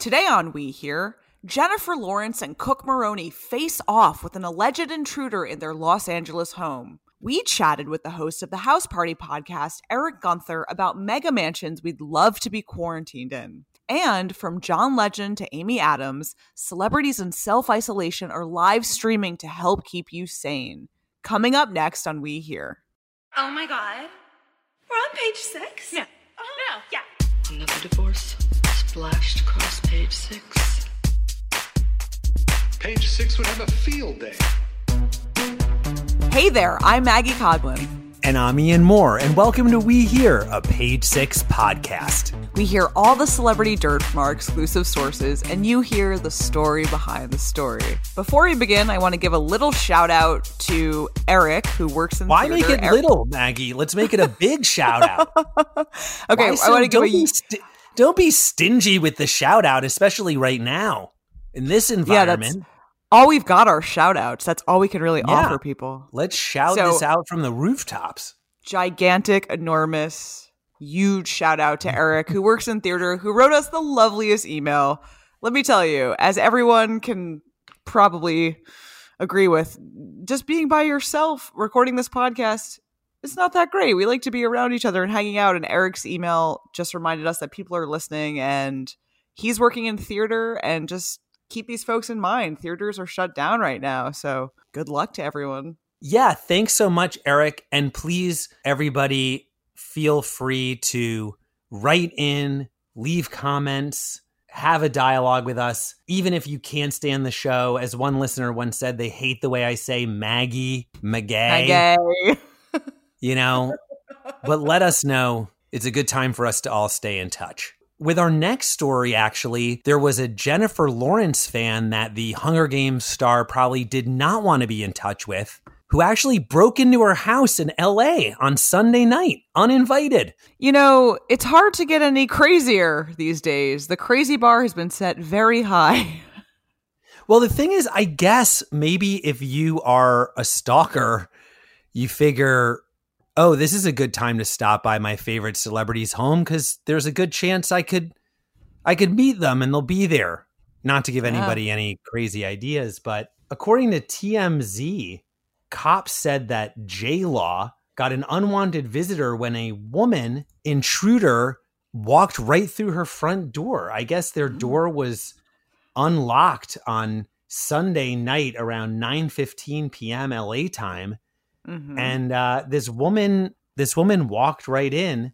Today on We Hear, Jennifer Lawrence and Cooke Maroney face off with an alleged intruder in their Los Angeles home. We chatted with the host of the House Party podcast, Eric Gunther, about mega mansions we'd love to be quarantined in. And from John Legend to Amy Adams, celebrities in self isolation are live streaming to help keep you sane. Coming up next on We Hear. Oh my god. We're on page six? Yeah. Oh, No. Yeah. Another divorce splashed across page six. Page six would have a field day. Hey there, I'm Maggie Coughlin. And I'm Ian Mohr, and welcome to We Hear, a Page Six podcast. We hear all the celebrity dirt from our exclusive sources, and you hear the story behind the story. Before we begin, I want to give a little shout out to Eric, who works in Why theater. make it Eric- little, Maggie? Let's make it a big shout out. Okay, Why I so- want to give a be sti- don't be stingy with the shout out, especially right now in this yeah. environment. That's all we've got are shout outs. That's all we can really Yeah. offer people. Let's shout So- this out from the rooftops. Gigantic, enormous, huge shout out to Eric, who works in theater, who wrote us the loveliest email. Let me tell you, as everyone can probably agree with, just being by yourself recording this podcast it's not that great. We like to be around each other and hanging out. And Eric's email just reminded us that people are listening and he's working in theater and just keep these folks in mind. Theaters are shut down right now. So good luck to everyone. Yeah, thanks so much, Eric. And please, everybody, feel free to write in, leave comments, have a dialogue with us, even if you can't stand the show. As one listener once said, they hate the way I say Maggie, McGay, Okay. you know, but let us know. It's a good time for us to all stay in touch. With our next story, actually, there was a Jennifer Lawrence fan that the Hunger Games star probably did not want to be in touch with, who actually broke into her house in LA on Sunday night, uninvited. You know, it's hard to get any crazier these days. The crazy bar has been set very high. Well, the thing is, I guess maybe if you are a stalker, you figure, oh, this is a good time to stop by my favorite celebrity's home because there's a good chance I could, I could meet them and they'll be there. Not to give Yeah. anybody any crazy ideas, but according to TMZ, cops said that J Law got an unwanted visitor when a woman intruder walked right through her front door. I guess their hmm. door was unlocked on Sunday night around 9:15 p.m. LA time Mhm. and uh, this woman this woman walked right in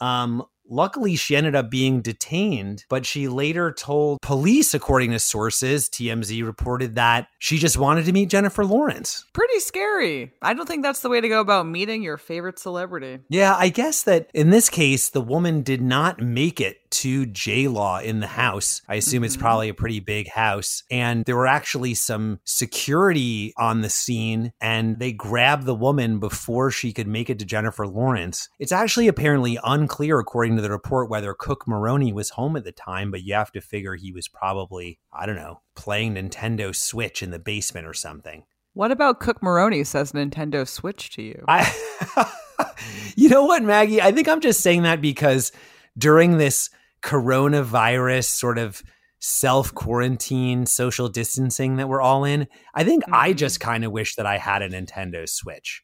um luckily she ended up being detained but she later told police according to sources TMZ reported that she just wanted to meet Jennifer Lawrence Pretty scary. I don't think that's the way to go about meeting your favorite celebrity. yeah i guess that in this case the woman did not make it to J Law in the house. I assume it's Mhm. probably a pretty big house. And there were actually some security on the scene, and they grabbed the woman before she could make it to Jennifer Lawrence. It's actually apparently unclear, according to the report, whether Cooke Maroney was home at the time, but you have to figure he was probably, I don't know, playing Nintendo Switch in the basement or something. What about Cooke Maroney says Nintendo Switch to you? I, you know what, Maggie? I think I'm just saying that because during this coronavirus sort of self quarantine, social distancing that we're all in, I think I Mhm. just kind of wish that I had a Nintendo Switch.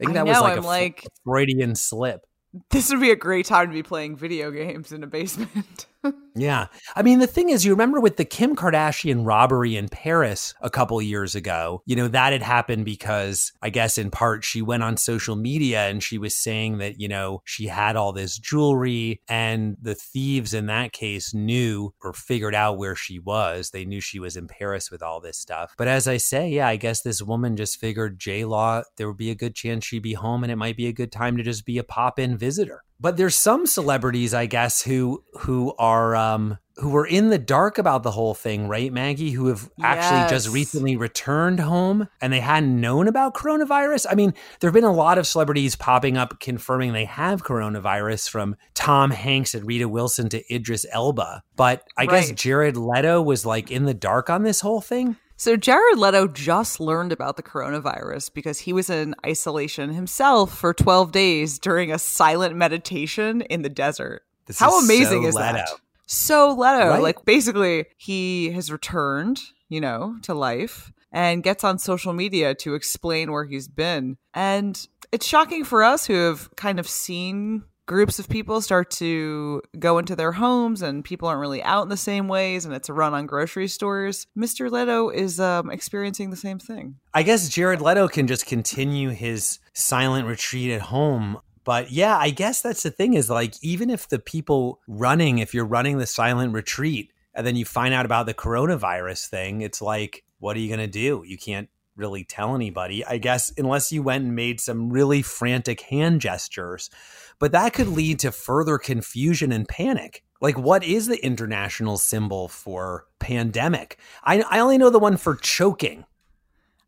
I think I that was like I'm a like- Freudian slip. This would be a great time to be playing video games in a basement. Yeah. I mean, the thing is, you remember with the Kim Kardashian robbery in Paris a couple years ago, you know, that had happened because I guess in part she went on social media and she was saying that, you know, she had all this jewelry and the thieves in that case knew or figured out where she was. They knew she was in Paris with all this stuff. But as I say, yeah, I guess this woman just figured J Law, there would be a good chance she'd be home and it might be a good time to just be a pop in visitor. But there's some celebrities, I guess, who who are um who were in the dark about the whole thing, right, Maggie? Who have actually just recently returned home and they hadn't known about coronavirus. I mean, there have been a lot of celebrities popping up confirming they have coronavirus, from Tom Hanks and Rita Wilson to Idris Elba. But I guess Jared Leto was like in the dark on this whole thing. So Jared Leto just learned about the coronavirus because he was in isolation himself for 12 days during a silent meditation in the desert. This How is amazing so is that? So Leto. Right. Like basically, he has returned, you know, to life and gets on social media to explain where he's been. And it's shocking for us who have kind of seen groups of people start to go into their homes and people aren't really out in the same ways and it's a run on grocery stores. Mr. Leto is um, experiencing the same thing. I guess Jared Leto can just continue his silent retreat at home. But yeah, I guess that's the thing is like, even if the people running, if you're running the silent retreat and then you find out about the coronavirus thing, it's like, what are you going to do? You can't really tell anybody, I guess, unless you went and made some really frantic hand gestures. But that could lead to further confusion and panic. Like, what is the international symbol for pandemic? I, I only know the one for choking.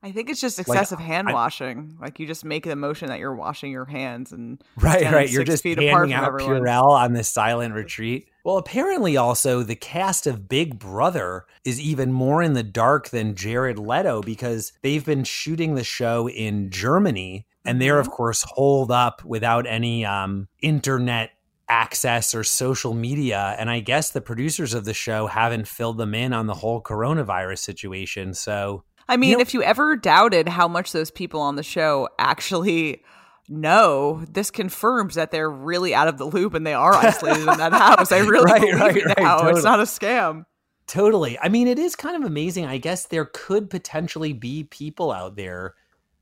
I think it's just excessive hand washing. Like you just make the motion that you're washing your hands and Right, right. You're just feet apart handing out everyone. Purell on this silent retreat. Well, apparently, also the cast of Big Brother is even more in the dark than Jared Leto because they've been shooting the show in Germany, and they're Mm-hmm. of course holed up without any um, internet access or social media. And I guess the producers of the show haven't filled them in on the whole coronavirus situation. So I mean, You know- if you ever doubted how much those people on the show actually know, this confirms that they're really out of the loop and they are isolated in that house. I really Right, believe right, it right, now. totally. It's not a scam. Totally. I mean, it is kind of amazing. I guess there could potentially be people out there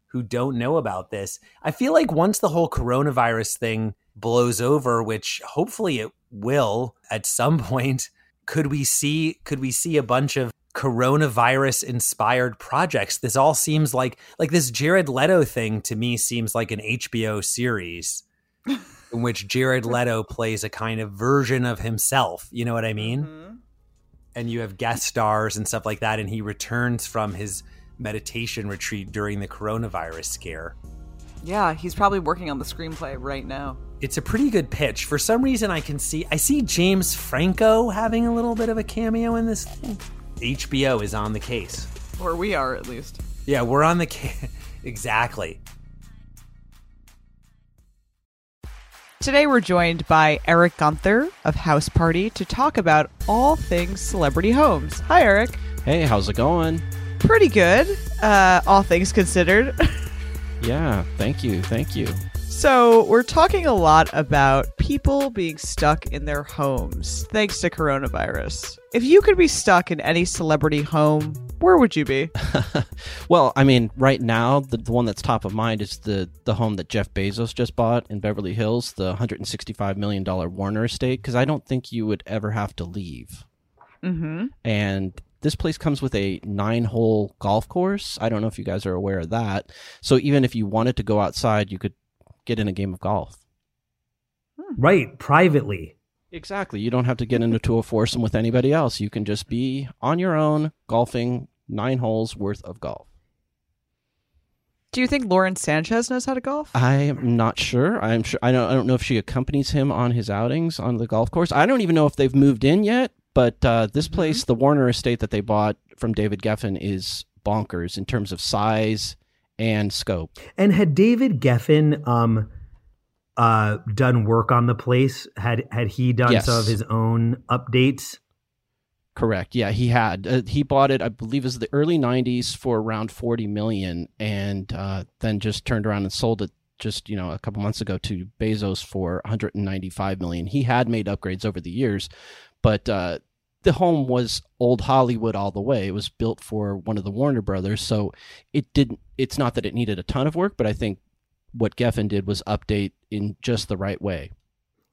who don't know about this. I feel like once the whole coronavirus thing blows over, which hopefully it will at some point, could we see could we see a bunch of coronavirus inspired projects? This all seems like like this Jared Leto thing to me seems like an HBO series in which Jared Leto plays a kind of version of himself. You know what I mean? Mhm. and you have guest stars and stuff like that and he returns from his meditation retreat during the coronavirus scare Yeah, he's probably working on the screenplay right now. it's a pretty good pitch for some reason i can see i see james franco having a little bit of a cameo in this thing hbo is on the case Or we are at least. yeah we're on the case exactly Today we're joined by Eric Gunther of House Party to talk about all things celebrity homes. Hi, Eric. Hey, how's it going? Pretty good, uh, all things considered. Yeah, thank you, thank you. So, we're talking a lot about people being stuck in their homes thanks to coronavirus. If you could be stuck in any celebrity home, where would you be? Well, I mean, right now the, the one that's top of mind is the the home that Jeff Bezos just bought in Beverly Hills, the 165 million dollar Warner estate. Because I don't think you would ever have to leave. Mm-hmm. And this place comes with a nine hole golf course. I don't know if you guys are aware of that. So even if you wanted to go outside, you could get in a game of golf. right privately Exactly. You don't have to get into a foursome with anybody else. You can just be on your own golfing nine holes worth of golf. Do you think Lauren Sanchez knows how to golf? I am not sure. I'm sure. I don't. I don't know if she accompanies him on his outings on the golf course. I don't even know if they've moved in yet. But uh, this place, the Warner Estate that they bought from David Geffen, is bonkers in terms of size and scope. And had David Geffen um uh done work on the place? Had had he done Yes. some of his own updates? Correct. Yeah, he had. Uh, he bought it, I believe, it was the early '90s for around 40 million, and uh, then just turned around and sold it just you know a couple months ago to Bezos for 195 million. He had made upgrades over the years, but uh, the home was old Hollywood all the way. It was built for one of the Warner Brothers, so it didn't. It's not that it needed a ton of work, but I think what Geffen did was update in just the right way.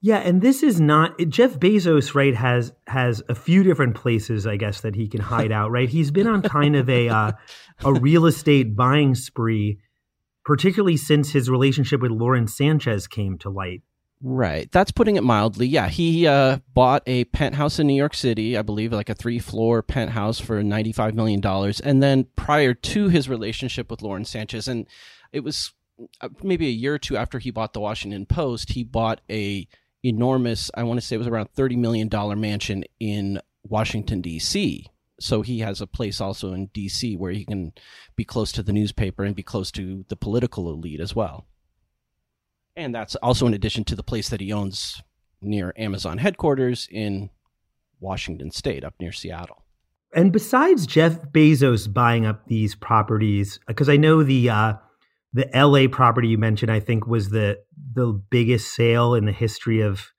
Yeah, and this is not Jeff Bezos, right? Has has a few different places, I guess, that he can hide out, right? He's been on kind of a uh, a real estate buying spree, particularly since his relationship with Lauren Sanchez came to light. Right. That's putting it mildly. Yeah. He uh, bought a penthouse in New York City, I believe, like a three floor penthouse for $95 million. And then prior to his relationship with Lauren Sanchez, and it was uh, maybe a year or two after he bought the Washington Post, he bought a enormous, I want to say it was around $30 million mansion in Washington, D.C. So he has a place also in D.C. where he can be close to the newspaper and be close to the political elite as well. And that's also in addition to the place that he owns near Amazon headquarters in Washington State, up near Seattle. And besides Jeff Bezos buying up these properties, because I know the uh, the LA property you mentioned, I think was the the biggest sale in the history of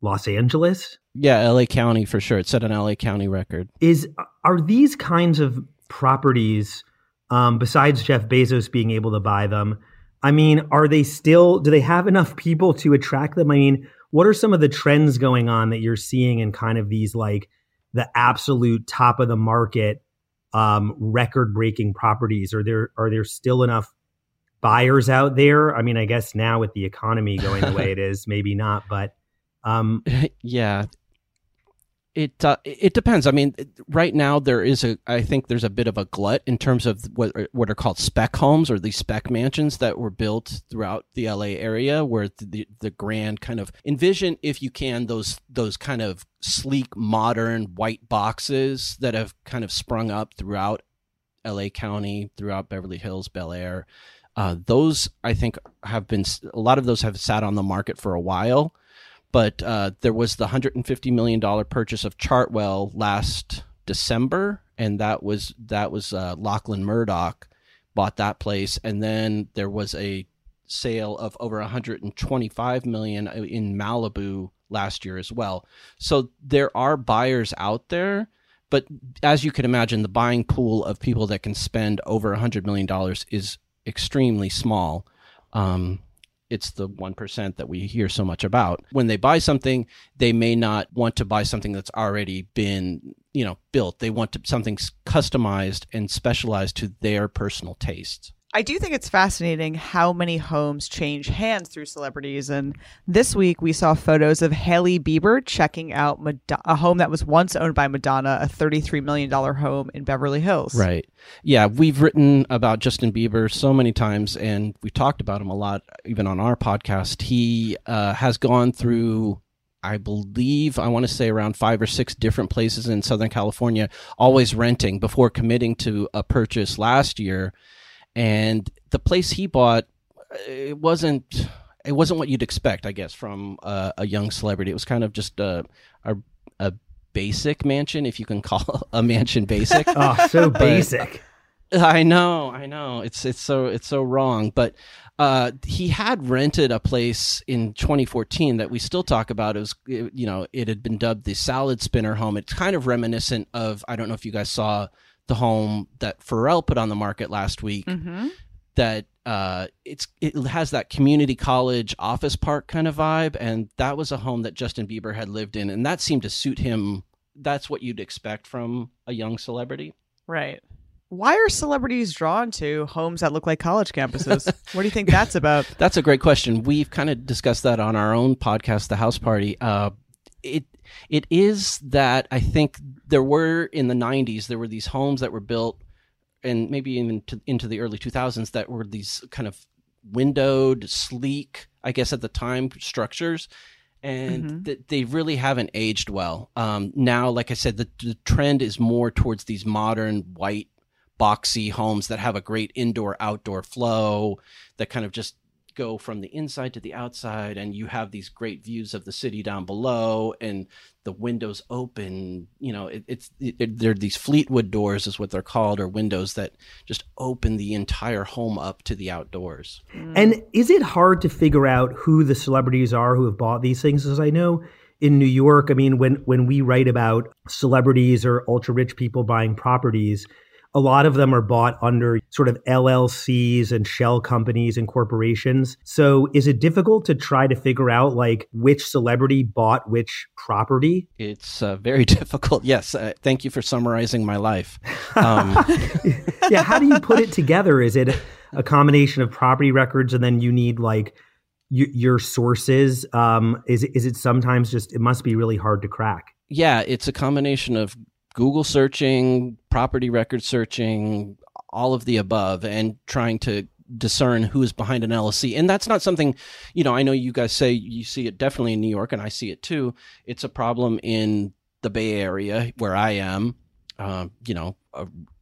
Los Angeles. Yeah, LA County for sure. It set an LA County record. Is are these kinds of properties, um, besides Jeff Bezos being able to buy them? I mean, are they still? Do they have enough people to attract them? I mean, what are some of the trends going on that you're seeing in kind of these like the absolute top of the market um, record breaking properties? Are there are there still enough buyers out there? I mean, I guess now with the economy going the way it is, maybe not, but um, yeah, it uh, it depends. I mean, right now there is a. I think there's a bit of a glut in terms of what what are called spec homes or these spec mansions that were built throughout the LA area, where the the grand kind of envision, if you can, those those kind of sleek, modern white boxes that have kind of sprung up throughout LA County, throughout Beverly Hills, Bel Air. Uh, those I think have been a lot of those have sat on the market for a while but uh, there was the $150 million purchase of Chartwell last December, and that was that was uh, Lachlan Murdoch bought that place, and then there was a sale of over 125 million in Malibu last year as well. So there are buyers out there, but as you can imagine, the buying pool of people that can spend over 100 million dollars is extremely small. Um, it's the 1% that we hear so much about. When they buy something, they may not want to buy something that's already been, you know, built. They want to, something customized and specialized to their personal tastes. I do think it's fascinating how many homes change hands through celebrities. And this week we saw photos of Hailey Bieber checking out a home that was once owned by Madonna, a $33 million home in Beverly Hills. Right. Yeah. We've written about Justin Bieber so many times and we've talked about him a lot, even on our podcast. He uh, has gone through I believe I want to say around five or six different places in Southern California, always renting before committing to a purchase last year and the place he bought it wasn't it wasn't what you'd expect, I guess, from a, a young celebrity. It was kind of just a, a, a basic mansion, if you can call a mansion basic. oh, so basic. I know, I know. It's it's so it's so wrong, but uh, he had rented a place in 2014 that we still talk about. It was, you know, it had been dubbed the Salad Spinner Home. It's kind of reminiscent of I don't know if you guys saw the home that Pharrell put on the market last week. Mm-hmm. That uh, it's it has that community college office park kind of vibe, and that was a home that Justin Bieber had lived in, and that seemed to suit him. That's what you'd expect from a young celebrity, right? Why are celebrities drawn to homes that look like college campuses? what do you think that's about? that's a great question. We've kind of discussed that on our own podcast, The House Party. Uh, it it is that I think there were in the 90s there were these homes that were built and maybe even to, into the early 2000s that were these kind of windowed sleek I guess at the time structures and mm-hmm. th- they really haven't aged well. Um, now, like I said, the, the trend is more towards these modern white boxy homes that have a great indoor outdoor flow that kind of just go from the inside to the outside and you have these great views of the city down below and the windows open you know it, it's it, they're these fleetwood doors is what they're called or windows that just open the entire home up to the outdoors. Mm. And is it hard to figure out who the celebrities are who have bought these things? As i know in New York, I mean, when when we write about celebrities or ultra rich people buying properties, a lot of them are bought under sort of LLCs and shell companies and corporations. So is it difficult to try to figure out like which celebrity bought which property? It's uh, very difficult. Yes. Uh, thank you for summarizing my life. Um. yeah. How do you put it together? Is it a combination of property records and then you need like your sources? Um, is, is it sometimes just, it must be really hard to crack? Yeah, it's a combination of Google searching, property record searching, all of the above, and trying to discern who is behind an LLC. And that's not something, you know, I know you guys say you see it definitely in New York, and I see it too. It's a problem in the Bay Area where I am. Uh, you know,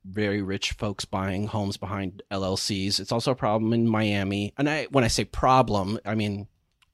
very rich folks buying homes behind LLCs. It's also a problem in Miami. And I, when I say problem, I mean,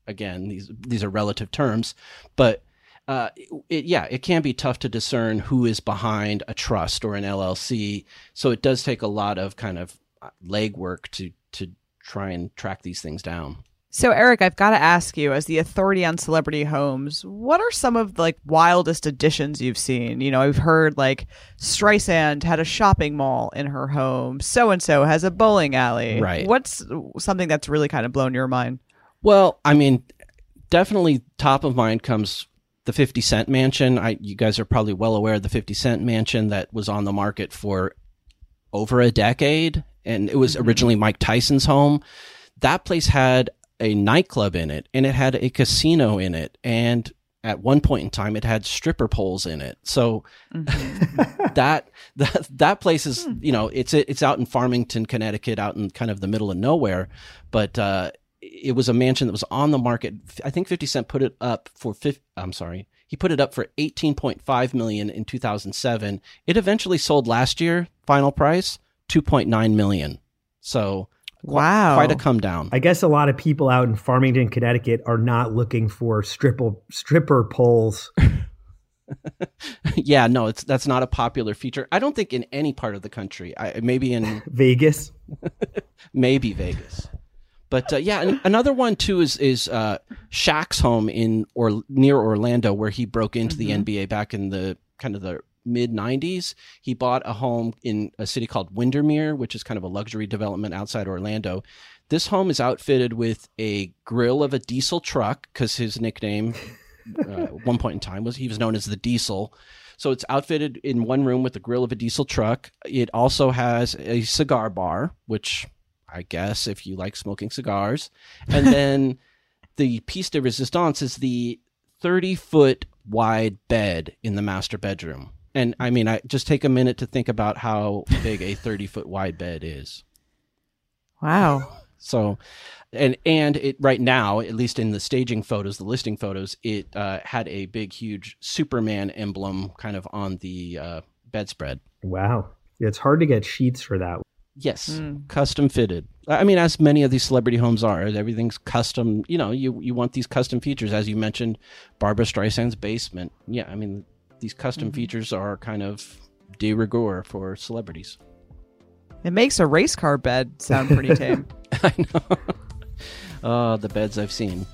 again, these these are relative terms, but uh, it, yeah, it can be tough to discern who is behind a trust or an LLC. So it does take a lot of kind of uh, legwork to to try and track these things down. So, Eric, I've got to ask you, as the authority on celebrity homes, what are some of the like wildest additions you've seen? You know, I've heard like Streisand had a shopping mall in her home. So and so has a bowling alley. Right. What's something that's really kind of blown your mind? Well, I mean, definitely top of mind comes the 50 Cent mansion. I you guys are probably well aware of the 50 Cent mansion that was on the market for over a decade and it was mm-hmm. originally Mike Tyson's home. That place had a nightclub in it and it had a casino in it and at one point in time it had stripper poles in it so mm-hmm. that that that place is hmm. you know it's it's out in farmington connecticut out in kind of the middle of nowhere but uh it was a mansion that was on the market i think 50 cent put it up for 50, i'm sorry he put it up for 18.5 million in 2007 it eventually sold last year final price 2.9 million so Wow. quite a come down I guess a lot of people out in Farmington, Connecticut are not looking for stripper stripper poles. yeah, no, it's that's not a popular feature. I don't think in any part of the country. I, maybe in Vegas. maybe Vegas, but uh, yeah, another one too is is uh, Shaq's home in or near Orlando, where he broke into the NBA back in the kind of the mid '90s. He bought a home in a city called Windermere, which is kind of a luxury development outside Orlando. This home is outfitted with a grill of a diesel truck because his nickname uh, one point in time was he was known as the Diesel. So it's outfitted in one room with the grill of a diesel truck. It also has a cigar bar, which I guess if you like smoking cigars, and then the piece de resistance is the 30 foot wide bed in the master bedroom. And I mean, I just take a minute to think about how big a 30 foot wide bed is. Wow. So, and and it right now, at least in the staging photos, the listing photos, it uh, had a big, huge Superman emblem kind of on the uh, bedspread. Wow. It's hard to get sheets for that. Yes, custom fitted. I mean, as many of these celebrity homes are, everything's custom. You know, you you want these custom features, as you mentioned, Barbra Streisand's basement. Yeah, I mean, these custom features are kind of de rigueur for celebrities. It makes a race car bed sound pretty tame. I know. Uh, the beds I've seen.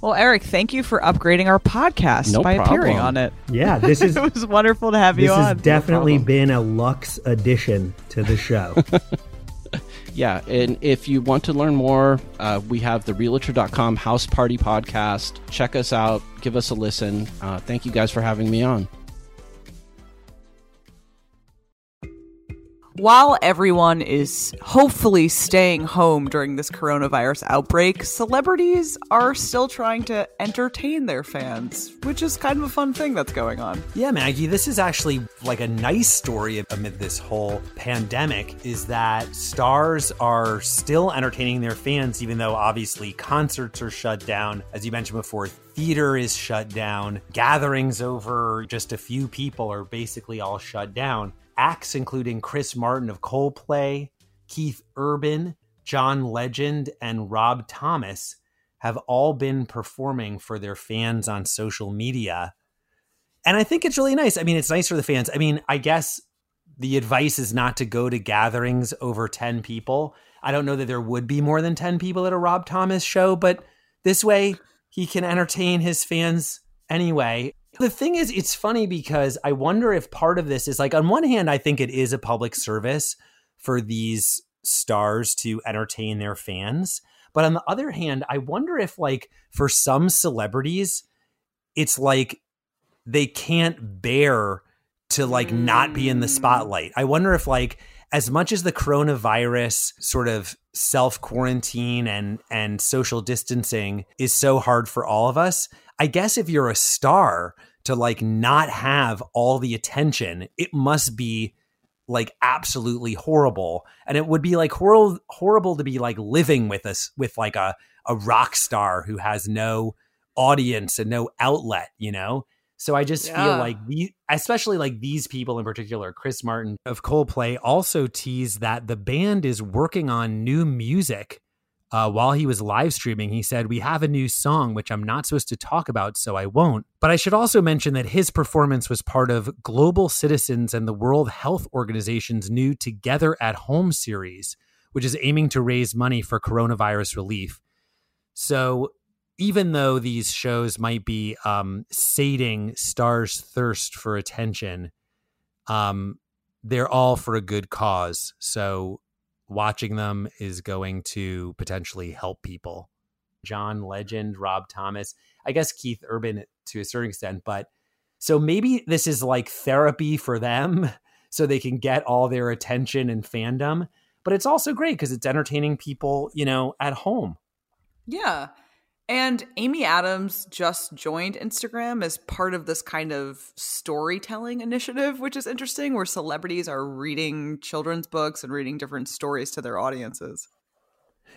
Well, Eric, thank you for upgrading our podcast No by appearing on it. Yeah, this is It was wonderful to have you on. this has definitely problem. been a Lux addition to the show. Yeah, and if you want to learn more, uh, we have the Realtor.com House Party podcast. Check us out. Give us a listen. Uh, thank you guys for having me on. While everyone is hopefully staying home during this coronavirus outbreak, celebrities are still trying to entertain their fans, which is kind of a fun thing that's going on. Yeah, Maggie, this is actually like a nice story amid this whole pandemic is that stars are still entertaining their fans, even though obviously concerts are shut down. As you mentioned before, theater is shut down. Gatherings over just a few people are basically all shut down. Acts including Chris Martin of Coldplay, Keith Urban, John Legend, and Rob Thomas have all been performing for their fans on social media. And I think it's really nice. I mean, it's nice for the fans. I mean, I guess the advice is not to go to gatherings over 10 people. I don't know that there would be more than 10 people at a Rob Thomas show, but this way he can entertain his fans anyway. The thing is, it's funny because I wonder if part of this is like, on one hand, I think it is a public service for these stars to entertain their fans. But on the other hand, I wonder if, like, for some celebrities, it's like they can't bear to like not be in the mm. spotlight. I wonder if like as much as the coronavirus sort of self quarantine and and social distancing is so hard for all of us, I guess if you're a star to like not have all the attention, it must be like absolutely horrible and it would be like horrible horrible to be like living with us with like a a rock star who has no audience and no outlet, you know? So I just feel like these, especially like these people in particular, Chris Martin of Coldplay also teased that the band is working on new music uh, while he was live streaming, he said, We have a new song, which I'm not supposed to talk about, so I won't. But I should also mention that his performance was part of Global Citizens and the World Health Organization's new Together at Home series, which is aiming to raise money for coronavirus relief. So even though these shows might be um, sating stars' thirst for attention, um, they're all for a good cause. So watching them is going to potentially help people. John Legend, Rob Thomas, I guess Keith Urban to a certain extent, but so maybe this is like therapy for them so they can get all their attention and fandom. But it's also great because it's entertaining people, you know, at home. Yeah. And Amy Adams just joined Instagram as part of this kind of storytelling initiative, which is interesting, where celebrities are reading children's books and reading different stories to their audiences.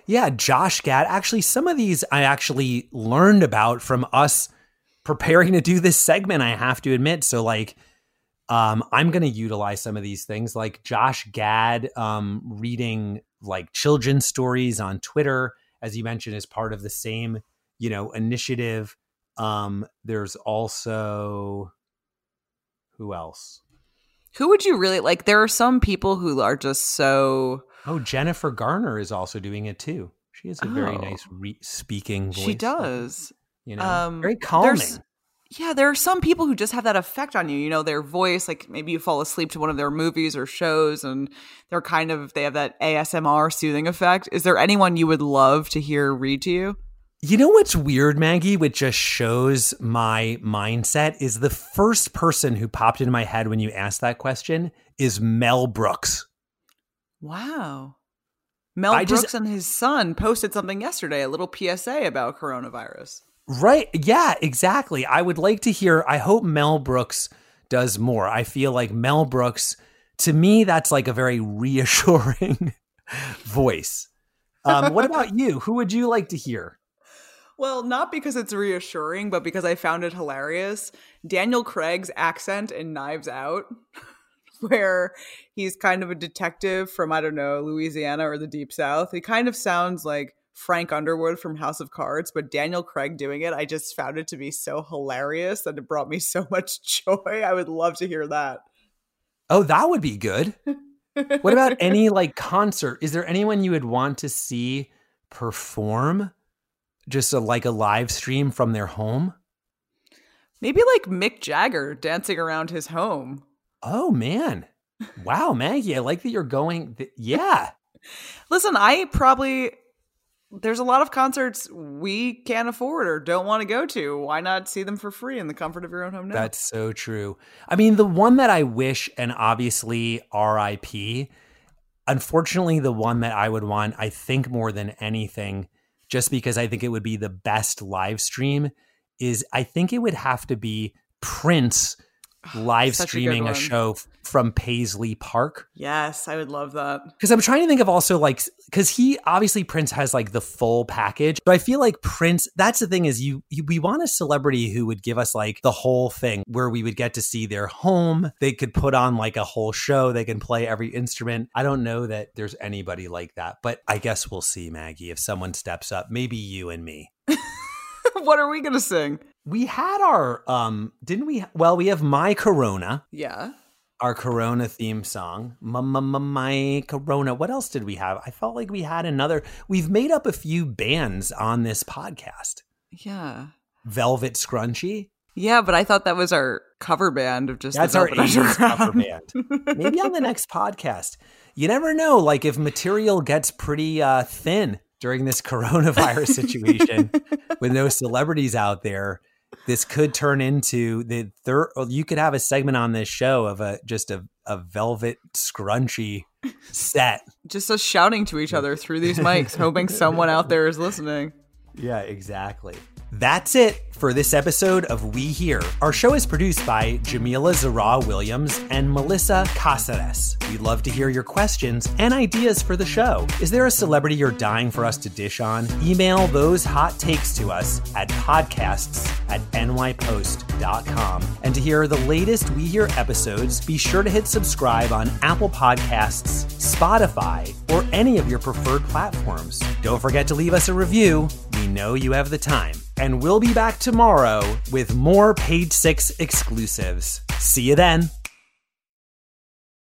Yeah, Josh Gad. Actually, some of these I actually learned about from us preparing to do this segment, I have to admit. So, like, um, I'm going to utilize some of these things, like Josh Gad um, reading like children's stories on Twitter, as you mentioned, as part of the same you know initiative um there's also who else? Who would you really like there are some people who are just so oh jennifer garner is also doing it too. She has a oh. very nice re- speaking voice. she does. You know um, very calming. Yeah there are some people who just have that effect on you you know their voice like maybe you fall asleep to one of their movies or shows and they're kind of they have that asmr soothing effect. Is there anyone you would love to hear read to you you know what's weird, Maggie, which just shows my mindset is the first person who popped into my head when you asked that question is Mel Brooks. Wow. Mel I Brooks just, and his son posted something yesterday, a little PSA about coronavirus. Right. Yeah, exactly. I would like to hear, I hope Mel Brooks does more. I feel like Mel Brooks, to me, that's like a very reassuring voice. Um, what about you? Who would you like to hear? Well, not because it's reassuring, but because I found it hilarious. Daniel Craig's accent in Knives Out, where he's kind of a detective from, I don't know, Louisiana or the Deep South. He kind of sounds like Frank Underwood from House of Cards, but Daniel Craig doing it, I just found it to be so hilarious that it brought me so much joy. I would love to hear that. Oh, that would be good. what about any like concert? Is there anyone you would want to see perform? Just a, like a live stream from their home? Maybe like Mick Jagger dancing around his home. Oh man. Wow, Maggie, I like that you're going th- yeah. Listen, I probably there's a lot of concerts we can't afford or don't want to go to. Why not see them for free in the comfort of your own home now? That's so true. I mean, the one that I wish and obviously RIP, unfortunately the one that I would want I think more than anything just because I think it would be the best live stream is I think it would have to be Prince live streaming a, a, show from Paisley Park. Yes, I would love that. Because I'm trying to think of also like because he obviously Prince has like the full package, but I feel like Prince. That's the thing is you, you we want a celebrity who would give us like the whole thing where we would get to see their home. They could put on like a whole show. They can play every instrument. I don't know that there's anybody like that, but I guess we'll see, Maggie, if someone steps up. Maybe you and me. what are we gonna sing? We had our um didn't we well we have My Corona. Yeah. Our Corona theme song. My, Corona. What else did we have? I felt like we had another. We've made up a few bands on this podcast. Yeah. Velvet Scrunchy. Yeah, but I thought that was our cover band of just that's our cover band. Maybe on the next podcast. You never know. Like if material gets pretty uh, thin during this coronavirus situation with no celebrities out there, this could turn into the third. You could have a segment on this show of a just a, a velvet scrunchy set, just us shouting to each other through these mics, hoping someone out there is listening. Yeah, exactly. That's it for this episode of We Hear. Our show is produced by Jamila Zara Williams and Melissa Caceres. We'd love to hear your questions and ideas for the show. Is there a celebrity you're dying for us to dish on? Email those hot takes to us at podcasts at nypost.com. And to hear the latest We Hear episodes, be sure to hit subscribe on Apple Podcasts, Spotify, or any of your preferred platforms. Don't forget to leave us a review. We know you have the time. And we'll be back tomorrow with more Page Six exclusives. See you then.